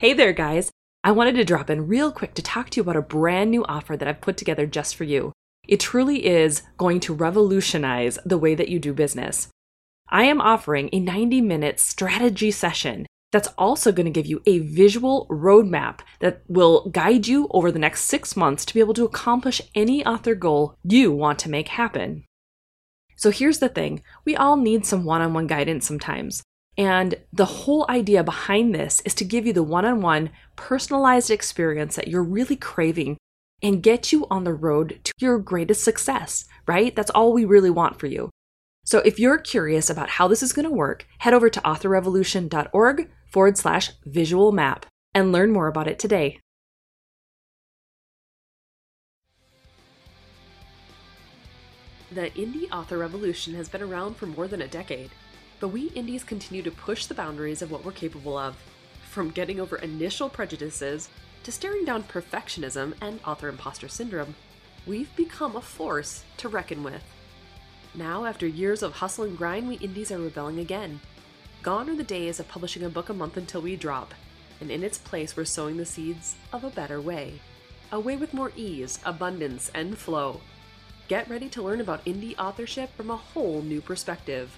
Hey there, guys. I wanted to drop in real quick to talk to you about a brand new offer that I've put together just for you. It truly is going to revolutionize the way that you do business. I am offering a 90 minute strategy session that's also going to give you a visual roadmap that will guide you over the next six months to be able to accomplish any author goal you want to make happen. So here's the thing we all need some one on one guidance sometimes. And the whole idea behind this is to give you the one on one personalized experience that you're really craving and get you on the road to your greatest success, right? That's all we really want for you. So if you're curious about how this is going to work, head over to authorrevolution.org forward slash visual map and learn more about it today. The indie author revolution has been around for more than a decade, but we indies continue to push the boundaries of what we're capable of. From getting over initial prejudices to staring down perfectionism and author imposter syndrome, we've become a force to reckon with. Now, after years of hustle and grind, we indies are rebelling again. Gone are the days of publishing a book a month until we drop, and in its place, we're sowing the seeds of a better way. A way with more ease, abundance, and flow. Get ready to learn about indie authorship from a whole new perspective.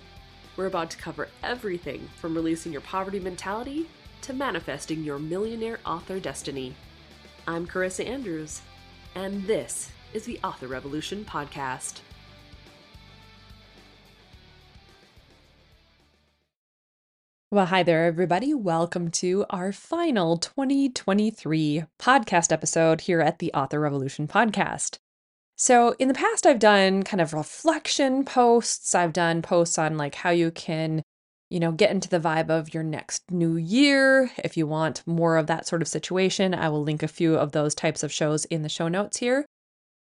We're about to cover everything from releasing your poverty mentality to manifesting your millionaire author destiny. I'm Carissa Andrews, and this is the Author Revolution Podcast. Well, hi there, everybody. Welcome to our final 2023 podcast episode here at the Author Revolution Podcast. So, in the past, I've done kind of reflection posts. I've done posts on like how you can, you know, get into the vibe of your next new year. If you want more of that sort of situation, I will link a few of those types of shows in the show notes here.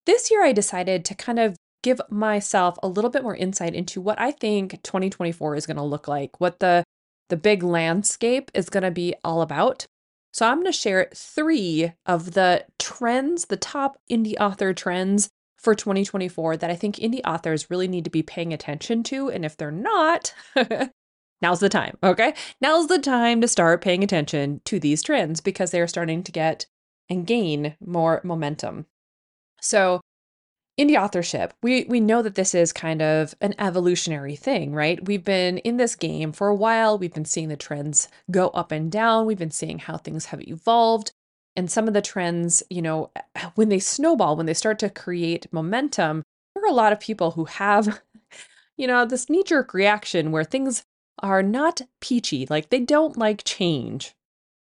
This year, I decided to kind of give myself a little bit more insight into what I think 2024 is going to look like, what the the big landscape is going to be all about. So I'm going to share three of the trends, the top indie author trends for 2024 that I think indie authors really need to be paying attention to. And if they're not, now's the time, okay? Now's the time to start paying attention to these trends because they're starting to get and gain more momentum. So, indie authorship, we we know that this is kind of an evolutionary thing, right? We've been in this game for a while. We've been seeing the trends go up and down. We've been seeing how things have evolved and some of the trends, you know, when they snowball, when they start to create momentum, there are a lot of people who have, you know, this knee jerk reaction where things are not peachy. Like they don't like change,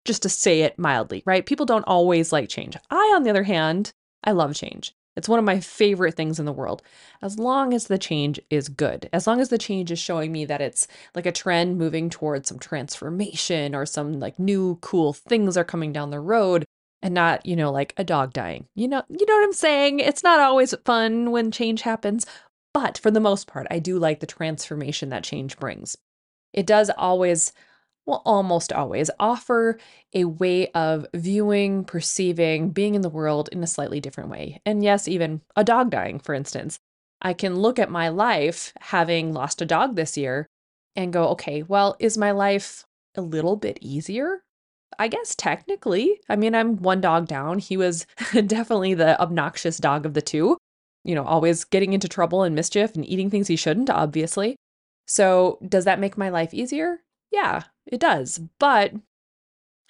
just to say it mildly, right? People don't always like change. I, on the other hand, I love change. It's one of my favorite things in the world. As long as the change is good, as long as the change is showing me that it's like a trend moving towards some transformation or some like new cool things are coming down the road, and not, you know, like a dog dying. You know, you know what I'm saying? It's not always fun when change happens, but for the most part, I do like the transformation that change brings. It does always well, almost always offer a way of viewing, perceiving, being in the world in a slightly different way. And yes, even a dog dying, for instance. I can look at my life having lost a dog this year and go, okay, well, is my life a little bit easier? I guess technically, I mean, I'm one dog down. He was definitely the obnoxious dog of the two, you know, always getting into trouble and mischief and eating things he shouldn't, obviously. So, does that make my life easier? Yeah, it does. But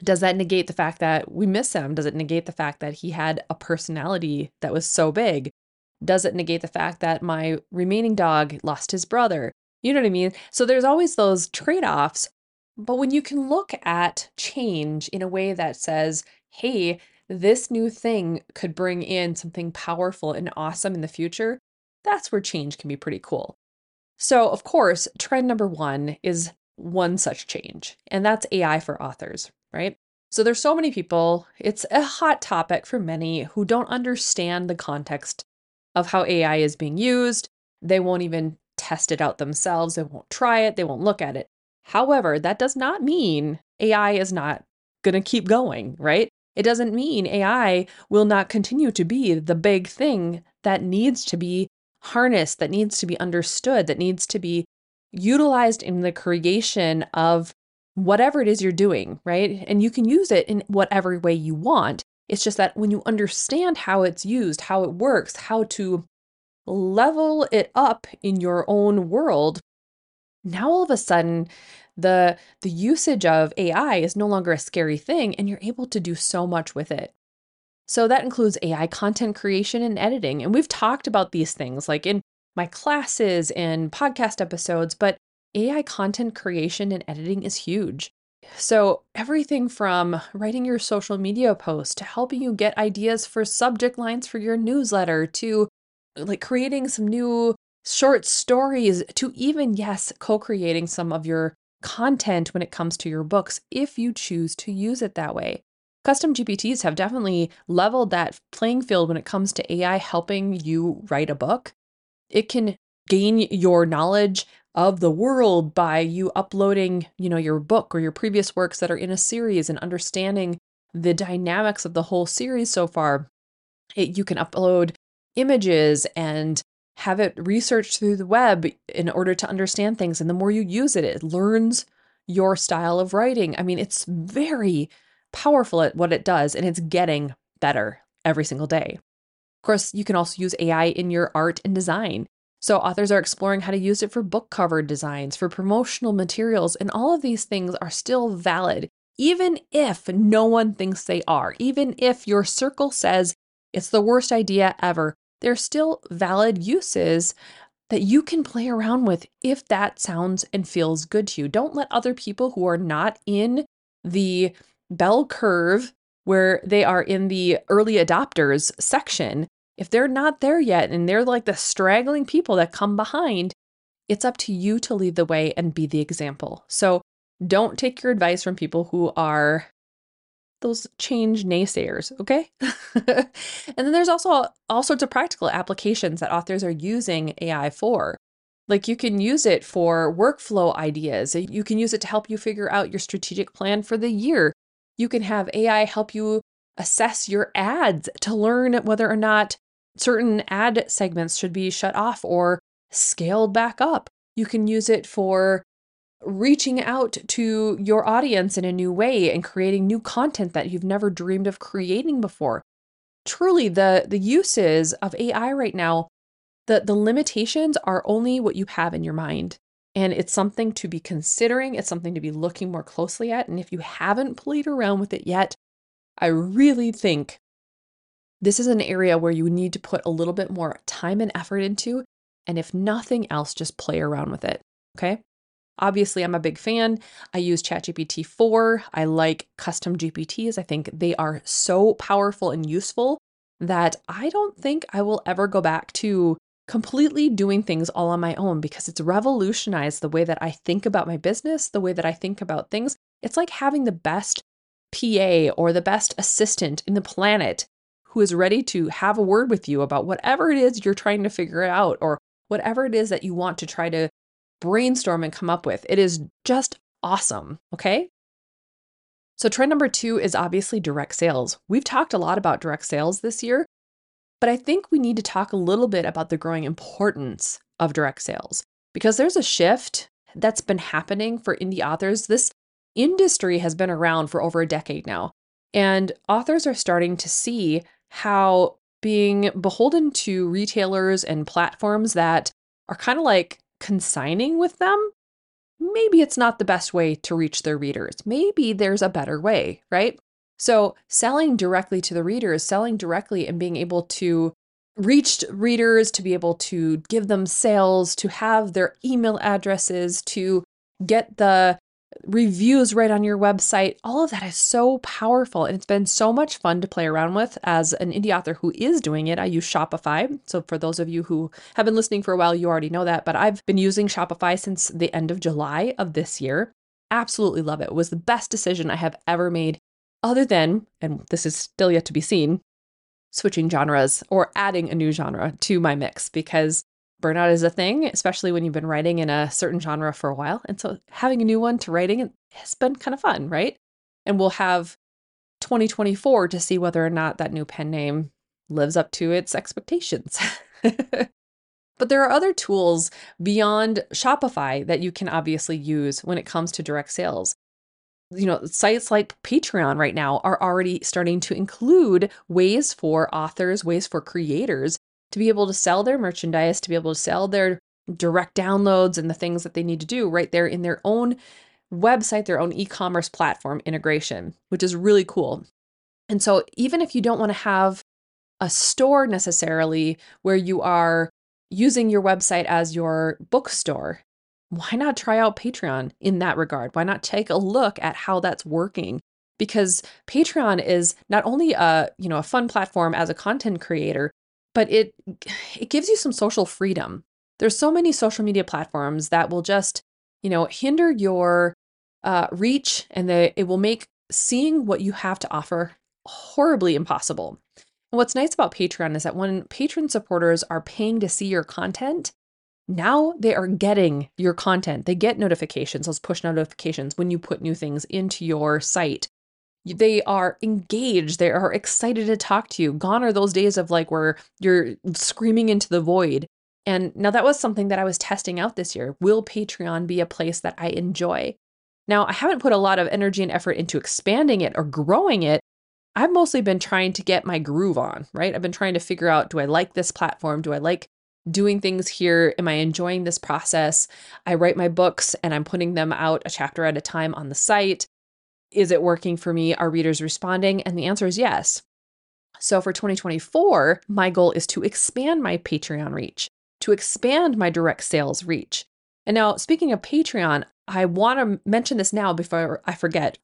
does that negate the fact that we miss him? Does it negate the fact that he had a personality that was so big? Does it negate the fact that my remaining dog lost his brother? You know what I mean? So there's always those trade offs but when you can look at change in a way that says, hey, this new thing could bring in something powerful and awesome in the future, that's where change can be pretty cool. So, of course, trend number one is one such change, and that's AI for authors, right? So, there's so many people, it's a hot topic for many who don't understand the context of how AI is being used. They won't even test it out themselves, they won't try it, they won't look at it. However, that does not mean AI is not going to keep going, right? It doesn't mean AI will not continue to be the big thing that needs to be harnessed, that needs to be understood, that needs to be utilized in the creation of whatever it is you're doing, right? And you can use it in whatever way you want. It's just that when you understand how it's used, how it works, how to level it up in your own world, now all of a sudden the the usage of AI is no longer a scary thing and you're able to do so much with it. So that includes AI content creation and editing. And we've talked about these things like in my classes and podcast episodes, but AI content creation and editing is huge. So, everything from writing your social media posts to helping you get ideas for subject lines for your newsletter to like creating some new short stories to even, yes, co creating some of your content when it comes to your books if you choose to use it that way. Custom GPTs have definitely leveled that playing field when it comes to AI helping you write a book. It can gain your knowledge of the world by you uploading, you know, your book or your previous works that are in a series and understanding the dynamics of the whole series so far. It, you can upload images and have it researched through the web in order to understand things. And the more you use it, it learns your style of writing. I mean, it's very powerful at what it does, and it's getting better every single day. Of course, you can also use AI in your art and design. So, authors are exploring how to use it for book cover designs, for promotional materials, and all of these things are still valid, even if no one thinks they are. Even if your circle says it's the worst idea ever, they're still valid uses that you can play around with if that sounds and feels good to you. Don't let other people who are not in the bell curve where they are in the early adopters section, if they're not there yet and they're like the straggling people that come behind, it's up to you to lead the way and be the example. So don't take your advice from people who are those change naysayers, okay? and then there's also all sorts of practical applications that authors are using AI for. Like you can use it for workflow ideas. You can use it to help you figure out your strategic plan for the year. You can have AI help you assess your ads to learn whether or not certain ad segments should be shut off or scaled back up. You can use it for reaching out to your audience in a new way and creating new content that you've never dreamed of creating before. Truly, the, the uses of AI right now, the, the limitations are only what you have in your mind. And it's something to be considering, it's something to be looking more closely at. And if you haven't played around with it yet, I really think this is an area where you need to put a little bit more time and effort into. And if nothing else, just play around with it. Okay. Obviously, I'm a big fan. I use ChatGPT 4. I like custom GPTs. I think they are so powerful and useful that I don't think I will ever go back to completely doing things all on my own because it's revolutionized the way that I think about my business, the way that I think about things. It's like having the best PA or the best assistant in the planet who is ready to have a word with you about whatever it is you're trying to figure out or whatever it is that you want to try to brainstorm and come up with. It is just awesome. Okay. So, trend number two is obviously direct sales. We've talked a lot about direct sales this year, but I think we need to talk a little bit about the growing importance of direct sales because there's a shift that's been happening for indie authors. This industry has been around for over a decade now, and authors are starting to see how being beholden to retailers and platforms that are kind of like consigning with them, maybe it's not the best way to reach their readers. Maybe there's a better way, right? So, selling directly to the readers, selling directly and being able to reach readers, to be able to give them sales, to have their email addresses, to get the reviews right on your website. All of that is so powerful. And it's been so much fun to play around with as an indie author who is doing it. I use Shopify. So, for those of you who have been listening for a while, you already know that. But I've been using Shopify since the end of July of this year. Absolutely love it. It was the best decision I have ever made, other than, and this is still yet to be seen, switching genres or adding a new genre to my mix because burnout is a thing, especially when you've been writing in a certain genre for a while. And so having a new one to writing has been kind of fun, right? And we'll have 2024 to see whether or not that new pen name lives up to its expectations. but there are other tools beyond Shopify that you can obviously use when it comes to direct sales. you know, sites like Patreon right now are already starting to include ways for authors, ways for creators to be able to sell their merchandise, to be able to sell their direct downloads and the things that they need to do right there in their own website, their own e commerce platform integration, which is really cool. And so, even if you don't want to have a store necessarily where you are using your website as your bookstore, why not try out Patreon in that regard? Why not take a look at how that's working? Because Patreon is not only a, you know, a fun platform as a content creator, but it it gives you some social freedom. There's so many social media platforms that will just, you know, hinder your uh, reach and they, it will make seeing what you have to offer horribly impossible. And what's nice about Patreon is that when patron supporters are paying to see your content, now they are getting your content. They get notifications, those push notifications when you put new things into your site. They are engaged. They are excited to talk to you. Gone are those days of like where you're screaming into the void. And now that was something that I was testing out this year. Will Patreon be a place that I enjoy? Now, I haven't put a lot of energy and effort into expanding it or growing it. I've mostly been trying to get my groove on, right? I've been trying to figure out do I like this platform? Do I like doing things here? Am I enjoying this process? I write my books and I'm putting them out a chapter at a time on the site. Is it working for me? Are readers responding? And the answer is yes. So for 2024, my goal is to expand my Patreon reach, to expand my direct sales reach. And now, speaking of Patreon, I want to mention this now before I forget.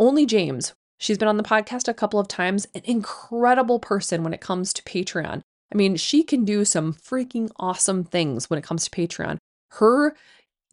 Onley James, she's been on the podcast a couple of times, an incredible person when it comes to Patreon. I mean, she can do some freaking awesome things when it comes to Patreon. Her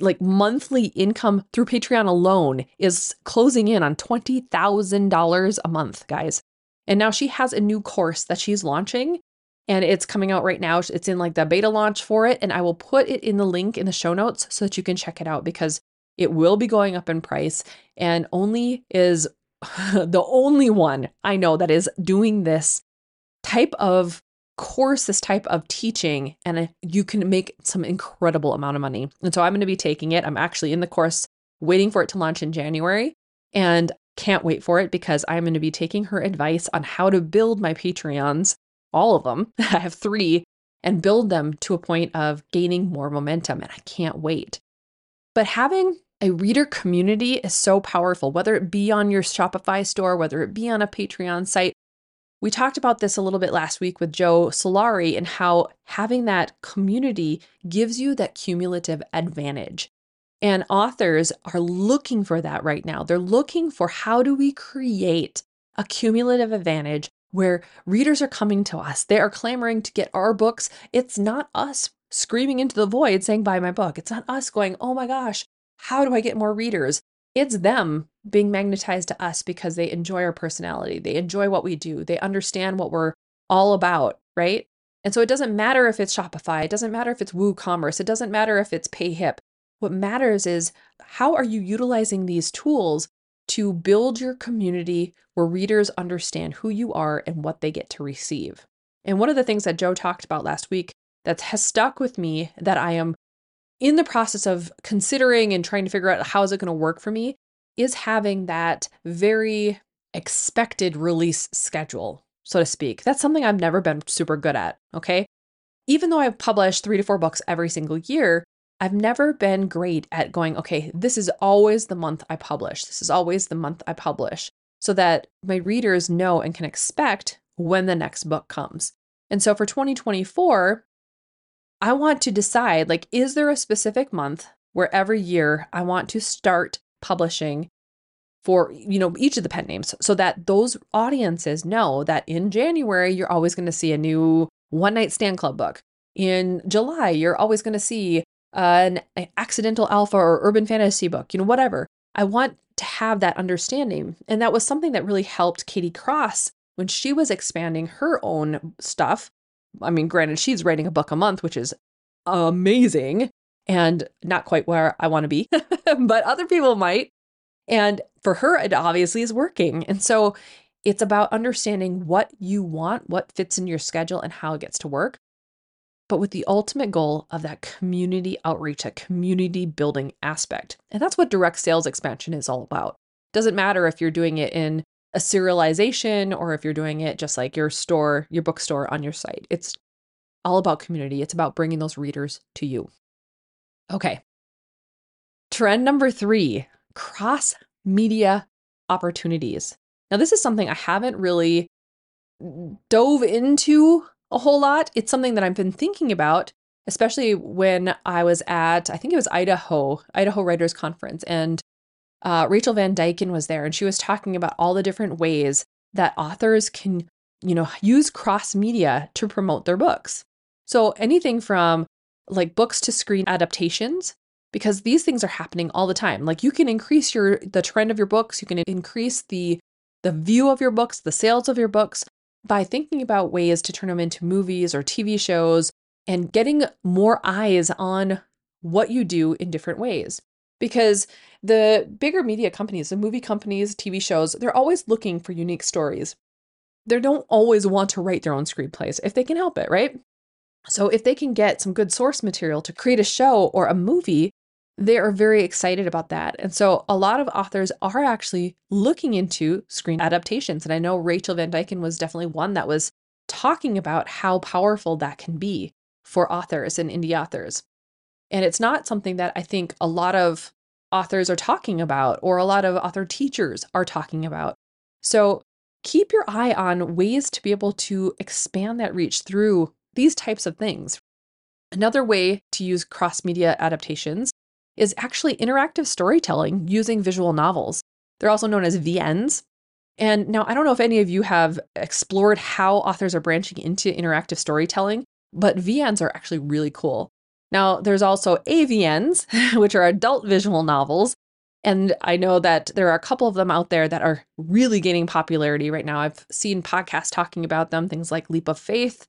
like monthly income through Patreon alone is closing in on $20,000 a month, guys. And now she has a new course that she's launching and it's coming out right now. It's in like the beta launch for it and I will put it in the link in the show notes so that you can check it out because it will be going up in price and only is the Onley one I know that is doing this type of course, this type of teaching, and you can make some incredible amount of money. And so I'm going to be taking it. I'm actually in the course waiting for it to launch in January and can't wait for it because I'm going to be taking her advice on how to build my Patreons, all of them. I have three, and build them to a point of gaining more momentum. And I can't wait. But having a reader community is so powerful, whether it be on your Shopify store, whether it be on a Patreon site. We talked about this a little bit last week with Joe Solari and how having that community gives you that cumulative advantage. And authors are looking for that right now. They're looking for how do we create a cumulative advantage where readers are coming to us. They are clamoring to get our books. It's not us screaming into the void saying, Buy my book. It's not us going, Oh my gosh, how do I get more readers? It's them being magnetized to us because they enjoy our personality. They enjoy what we do. They understand what we're all about, right? And so it doesn't matter if it's Shopify, it doesn't matter if it's WooCommerce, it doesn't matter if it's PayHip. What matters is how are you utilizing these tools to build your community where readers understand who you are and what they get to receive. And one of the things that Joe talked about last week that has stuck with me that I am in the process of considering and trying to figure out how is it going to work for me is having that very expected release schedule, so to speak. That's something I've never been super good at, okay? Even though I've published 3 to 4 books every single year, I've never been great at going, okay, this is always the month I publish. This is always the month I publish so that my readers know and can expect when the next book comes. And so for 2024, I want to decide like, is there a specific month where every year I want to start publishing for you know each of the pen names so that those audiences know that in January you're always going to see a new one night stand club book. In July you're always going to see an accidental alpha or urban fantasy book, you know whatever. I want to have that understanding and that was something that really helped Katie Cross when she was expanding her own stuff I mean, granted, she's writing a book a month, which is amazing and not quite where I want to be, but other people might. And for her, it obviously is working. And so it's about understanding what you want, what fits in your schedule, and how it gets to work. But with the ultimate goal of that community outreach, that community building aspect. And that's what direct sales expansion is all about. Doesn't matter if you're doing it in a serialization or if you're doing it just like your store, your bookstore on your site. It's all about community. It's about bringing those readers to you. Okay. Trend number three cross media opportunities. Now, this is something I haven't really dove into a whole lot. It's something that I've been thinking about, especially when I was at, I think it was Idaho, Idaho Writers Conference, and uh, Rachel Van Dyken was there, and she was talking about all the different ways that authors can, you know, use cross media to promote their books. So anything from like books to screen adaptations because these things are happening all the time. Like you can increase your the trend of your books, you can increase the the view of your books, the sales of your books by thinking about ways to turn them into movies or TV shows and getting more eyes on what you do in different ways. Because the bigger media companies, the movie companies, TV shows, they're always looking for unique stories. They don't always want to write their own screenplays if they can help it, right? So if they can get some good source material to create a show or a movie, they are very excited about that. And so a lot of authors are actually looking into screen adaptations. And I know Rachel Van Dyken was definitely one that was talking about how powerful that can be for authors and indie authors. And it's not something that I think a lot of authors are talking about or a lot of author teachers are talking about. So keep your eye on ways to be able to expand that reach through these types of things. Another way to use cross media adaptations is actually interactive storytelling using visual novels. They're also known as VNs. And now I don't know if any of you have explored how authors are branching into interactive storytelling, but VNs are actually really cool. Now, there's also AVNs, which are adult visual novels. And I know that there are a couple of them out there that are really gaining popularity right now. I've seen podcasts talking about them, things like Leap of Faith.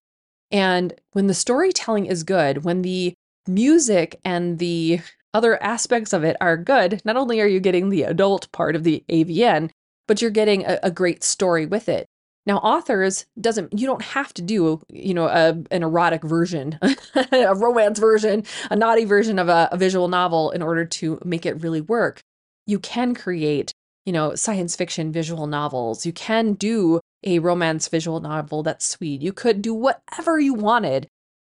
And when the storytelling is good, when the music and the other aspects of it are good, not only are you getting the adult part of the AVN, but you're getting a, a great story with it. Now, authors doesn't you don't have to do you know a, an erotic version, a romance version, a naughty version of a, a visual novel in order to make it really work. You can create you know science fiction visual novels. You can do a romance visual novel that's sweet. You could do whatever you wanted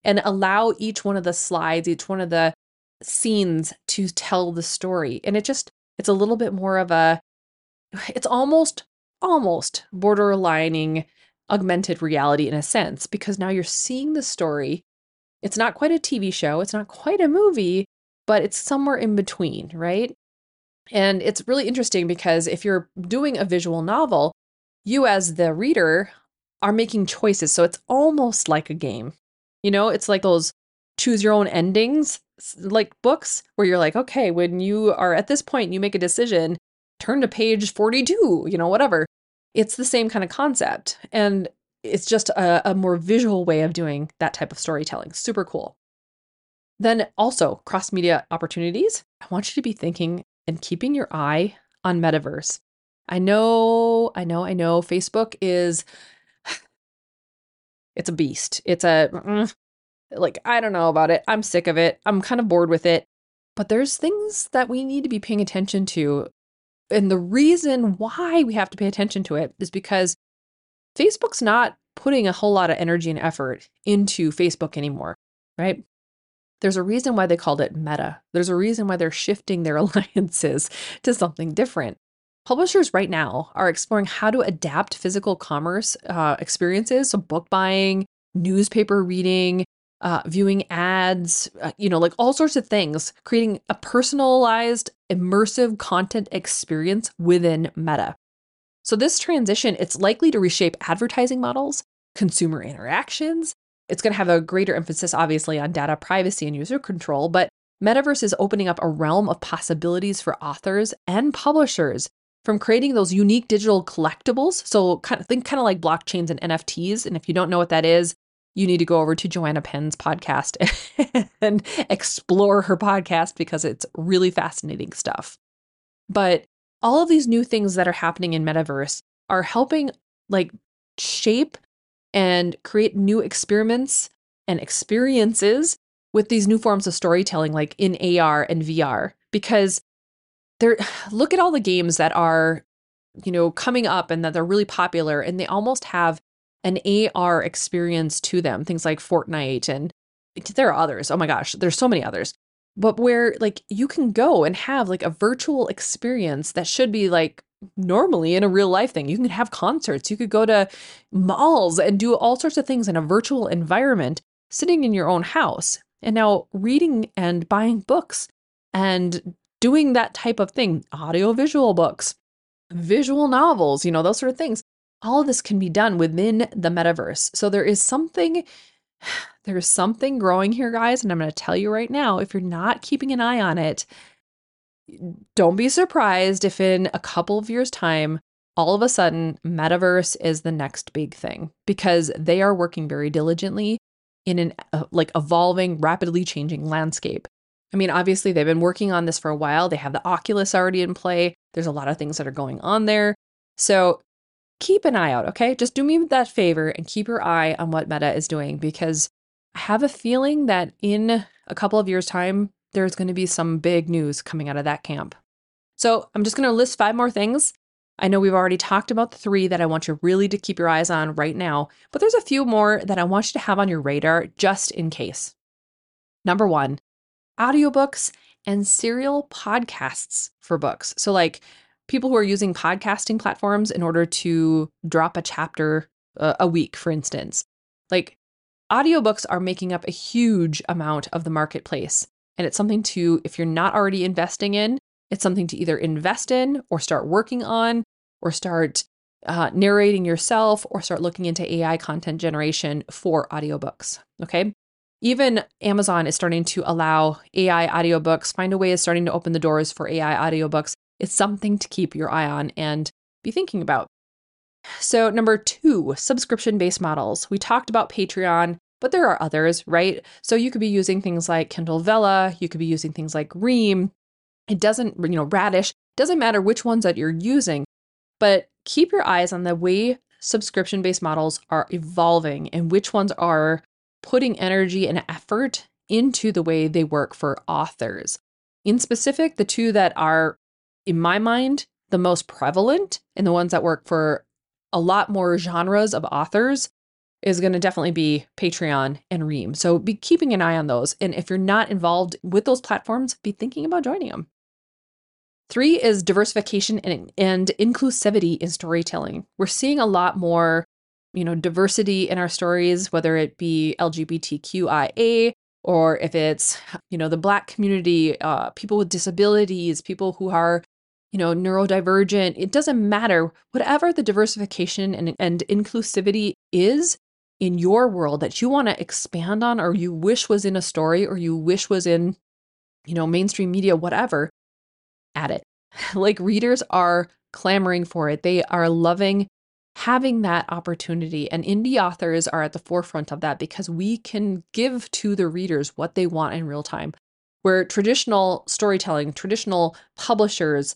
and allow each one of the slides, each one of the scenes to tell the story. And it just, it's a little bit more of a, it's almost, almost borderlining augmented reality in a sense, because now you're seeing the story. It's not quite a TV show, it's not quite a movie, but it's somewhere in between, right? And it's really interesting because if you're doing a visual novel, you as the reader are making choices. So it's almost like a game. You know, it's like those choose your own endings like books where you're like, okay, when you are at this point, you make a decision, turn to page 42, you know, whatever. It's the same kind of concept. And it's just a, a more visual way of doing that type of storytelling. Super cool. Then also cross media opportunities. I want you to be thinking and keeping your eye on metaverse. I know, I know, I know Facebook is it's a beast. It's a like, I don't know about it. I'm sick of it. I'm kind of bored with it. But there's things that we need to be paying attention to. And the reason why we have to pay attention to it is because Facebook's not putting a whole lot of energy and effort into Facebook anymore, right? There's a reason why they called it Meta. There's a reason why they're shifting their alliances to something different. Publishers right now are exploring how to adapt physical commerce uh, experiences, so book buying, newspaper reading, uh, viewing ads, uh, you know, like all sorts of things, creating a personalized, immersive content experience within Meta. So this transition, it's likely to reshape advertising models, consumer interactions. It's going to have a greater emphasis, obviously, on data privacy and user control, but Metaverse is opening up a realm of possibilities for authors and publishers from creating those unique digital collectibles. So kind of think kind of like blockchains and NFTs. And if you don't know what that is, you need to go over to Joanna Penn's podcast and explore her podcast because it's really fascinating stuff. But all of these new things that are happening in metaverse are helping like shape and create new experiments and experiences with these new forms of storytelling like in AR and VR because there look at all the games that are you know coming up and that they're really popular and they almost have an AR experience to them things like Fortnite and there are others. Oh my gosh there's so many others. But where like you can go and have like a virtual experience that should be like normally in a real life thing. You can have concerts. You could go to malls and do all sorts of things in a virtual environment sitting in your own house. And now reading and buying books and doing that type of thing, audiovisual books, visual novels, you know, those sort of things. All of this can be done within the metaverse. So there is something there's something growing here guys and I'm going to tell you right now if you're not keeping an eye on it, don't be surprised if in a couple of years time all of a sudden metaverse is the next big thing because they are working very diligently in an uh, like evolving rapidly changing landscape I mean, obviously, they've been working on this for a while. They have the Oculus already in play. There's a lot of things that are going on there. So keep an eye out, okay? Just do me that favor and keep your eye on what Meta is doing because I have a feeling that in a couple of years' time, there's going to be some big news coming out of that camp. So I'm just going to list five more things. I know we've already talked about the three that I want you really to keep your eyes on right now, but there's a few more that I want you to have on your radar just in case. Number one, audiobooks and serial podcasts for books. So, like people who are using podcasting platforms in order to drop a chapter uh, a week, for instance. Like, audiobooks are making up a huge amount of the marketplace. And it's something to, if you're not already investing in, it's something to either invest in or start working on or start uh, narrating yourself or start looking into AI content generation for audiobooks. Okay. Even Amazon is starting to allow AI audiobooks. Findaway is starting to open the doors for AI audiobooks. It's something to keep your eye on and be thinking about. So, number two, subscription based models. We talked about Patreon, but there are others, right? So, you could be using things like Kindle Vella, you could be using things like Ream. It doesn't, you know, Radish, doesn't matter which ones that you're using, but keep your eyes on the way subscription based models are evolving and which ones are putting energy and effort into the way they work for authors. In specific, the two that are, in my mind, the most prevalent and the ones that work for a lot more genres of authors is going to definitely be Patreon and Ream. So be keeping an eye on those. And if you're not involved with those platforms, be thinking about joining them. Three is diversification and, and inclusivity in storytelling. We're seeing a lot more you know, diversity in our stories, whether it be LGBTQIA or if it's, you know, the Black community, uh, people with disabilities, people who are, you know, neurodivergent. It doesn't matter. Whatever the diversification and, and inclusivity is in your world that you want to expand on or you wish was in a story or you wish was in, you know, mainstream media, whatever, add it. like readers are clamoring for it. They are loving having that opportunity. And indie authors are at the forefront of that because we can give to the readers what they want in real time. Where traditional storytelling, traditional publishers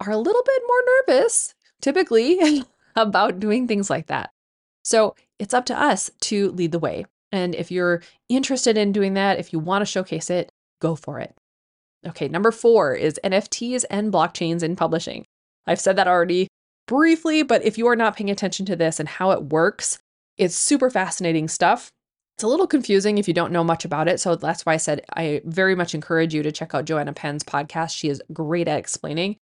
are a little bit more nervous, typically, about doing things like that. So it's up to us to lead the way. And if you're interested in doing that, if you want to showcase it, go for it. Okay, number four is NFTs and blockchains in publishing. I've said that already briefly, but if you are not paying attention to this and how it works, it's super fascinating stuff. It's a little confusing if you don't know much about it. So that's why I said I very much encourage you to check out Joanna Penn's podcast. She is great at explaining.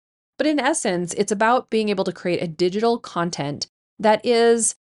But in essence, it's about being able to create a digital content that is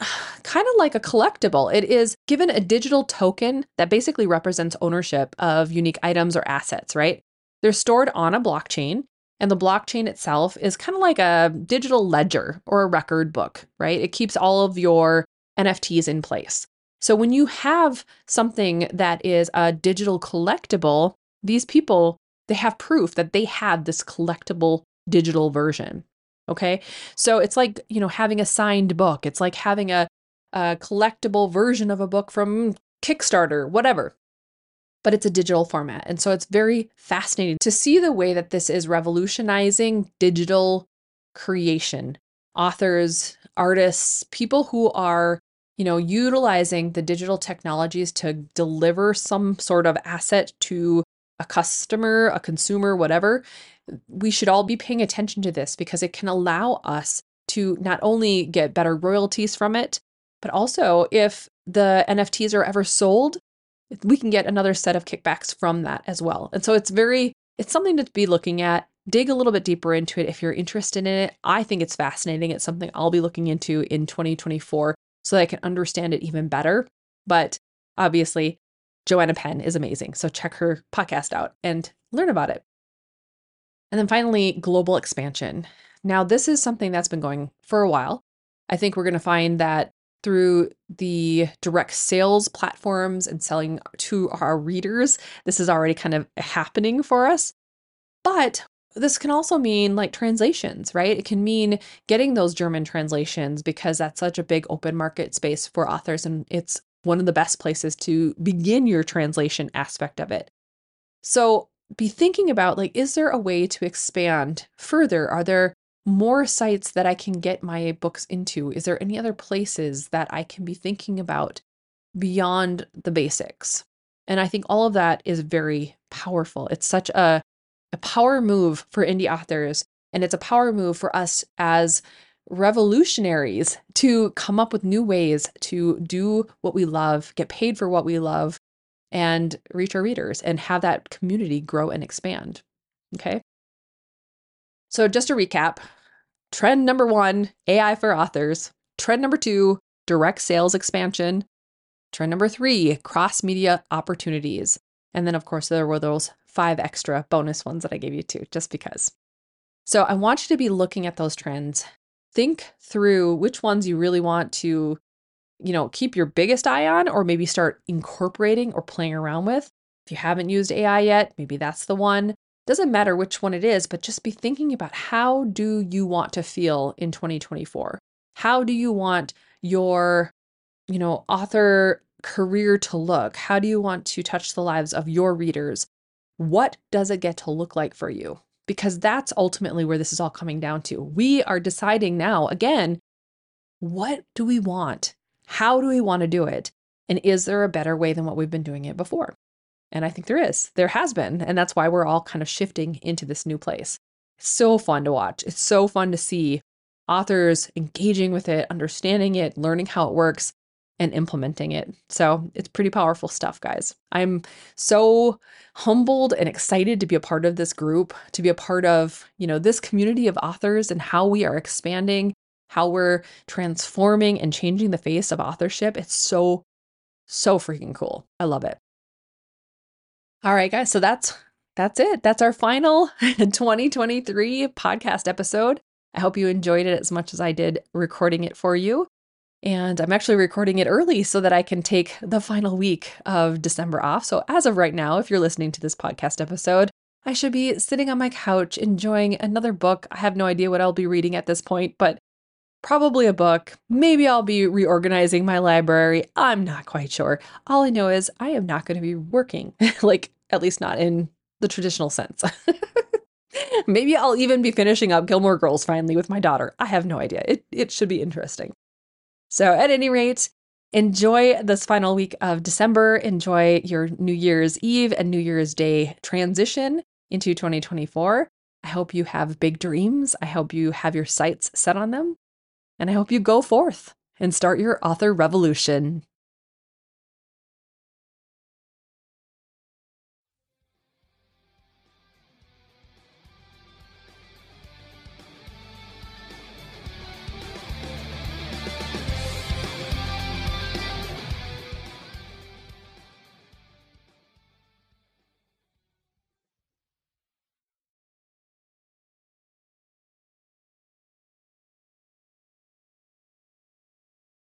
kind of like a collectible. It is given a digital token that basically represents ownership of unique items or assets, right? They're stored on a blockchain and the blockchain itself is kind of like a digital ledger or a record book, right? It keeps all of your NFTs in place. So when you have something that is a digital collectible, these people, they have proof that they have this collectible digital version. Okay. So it's like, you know, having a signed book. It's like having a, a collectible version of a book from Kickstarter, whatever but it's a digital format. And so it's very fascinating to see the way that this is revolutionizing digital creation. Authors, artists, people who are, you know, utilizing the digital technologies to deliver some sort of asset to a customer, a consumer, whatever, we should all be paying attention to this because it can allow us to not only get better royalties from it, but also if the NFTs are ever sold, we can get another set of kickbacks from that as well. And so it's very, it's something to be looking at. Dig a little bit deeper into it if you're interested in it. I think it's fascinating. It's something I'll be looking into in 2024 so that I can understand it even better. But obviously, Joanna Penn is amazing. So check her podcast out and learn about it. And then finally, global expansion. Now, this is something that's been going for a while. I think we're going to find that through the direct sales platforms and selling to our readers, this is already kind of happening for us. But this can also mean like translations, right? It can mean getting those German translations because that's such a big open market space for authors and it's one of the best places to begin your translation aspect of it. So be thinking about like, is there a way to expand further? Are there more sites that I can get my books into? Is there any other places that I can be thinking about beyond the basics? And I think all of that is very powerful. It's such a, a power move for indie authors, and it's a power move for us as revolutionaries to come up with new ways to do what we love, get paid for what we love, and reach our readers and have that community grow and expand. Okay. So, just to recap trend number one AI for authors. Trend number two direct sales expansion. Trend number three cross media opportunities. And then, of course, there were those five extra bonus ones that I gave you too, just because. So, I want you to be looking at those trends. Think through which ones you really want to you know, keep your biggest eye on or maybe start incorporating or playing around with. If you haven't used AI yet, maybe that's the one. Doesn't matter which one it is, but just be thinking about how do you want to feel in 2024? How do you want your, you know, author career to look? How do you want to touch the lives of your readers? What does it get to look like for you? Because that's ultimately where this is all coming down to. We are deciding now, again, what do we want? How do we want to do it? And is there a better way than what we've been doing it before? And I think there is. There has been. And that's why we're all kind of shifting into this new place. So fun to watch. It's so fun to see authors engaging with it, understanding it, learning how it works, and implementing it. So it's pretty powerful stuff, guys. I'm so humbled and excited to be a part of this group, to be a part of, you know, this community of authors and how we are expanding how we're transforming and changing the face of authorship. It's so, so freaking cool. I love it. All right, guys. So that's that's it. That's our final 2023 podcast episode. I hope you enjoyed it as much as I did recording it for you. And I'm actually recording it early so that I can take the final week of December off. So, as of right now, if you're listening to this podcast episode, I should be sitting on my couch enjoying another book. I have no idea what I'll be reading at this point, but probably a book. Maybe I'll be reorganizing my library. I'm not quite sure. All I know is I am not going to be working, like, at least not in the traditional sense. Maybe I'll even be finishing up Gilmore Girls finally with my daughter. I have no idea. It, it should be interesting. So, at any rate, enjoy this final week of December. Enjoy your New Year's Eve and New Year's Day transition into 2024. I hope you have big dreams. I hope you have your sights set on them and I hope you go forth and start your author revolution.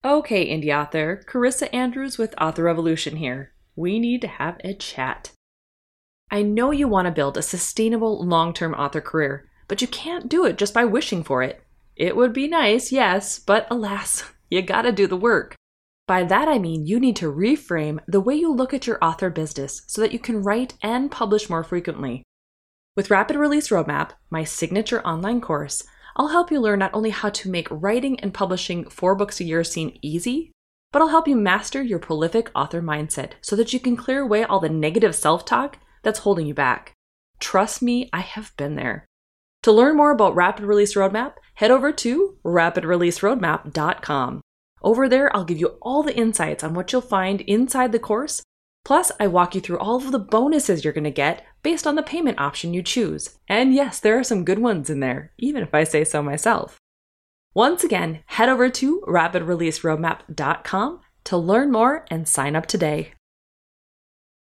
Okay, indie author, Carissa Andrews with Author Revolution here. We need to have a chat. I know you want to build a sustainable long term author career, but you can't do it just by wishing for it. It would be nice, yes, but alas, you gotta do the work. By that I mean you need to reframe the way you look at your author business so that you can write and publish more frequently. With Rapid Release Roadmap, my signature online course, I'll help you learn not only how to make writing and publishing four books a year seem easy, but I'll help you master your prolific author mindset so that you can clear away all the negative self talk that's holding you back. Trust me, I have been there. To learn more about Rapid Release Roadmap, head over to rapidreleaseroadmap.com. Over there, I'll give you all the insights on what you'll find inside the course. Plus, I walk you through all of the bonuses you're going to get based on the payment option you choose. And yes, there are some good ones in there, even if I say so myself. Once again, head over to rapidreleaseroadmap.com to learn more and sign up today.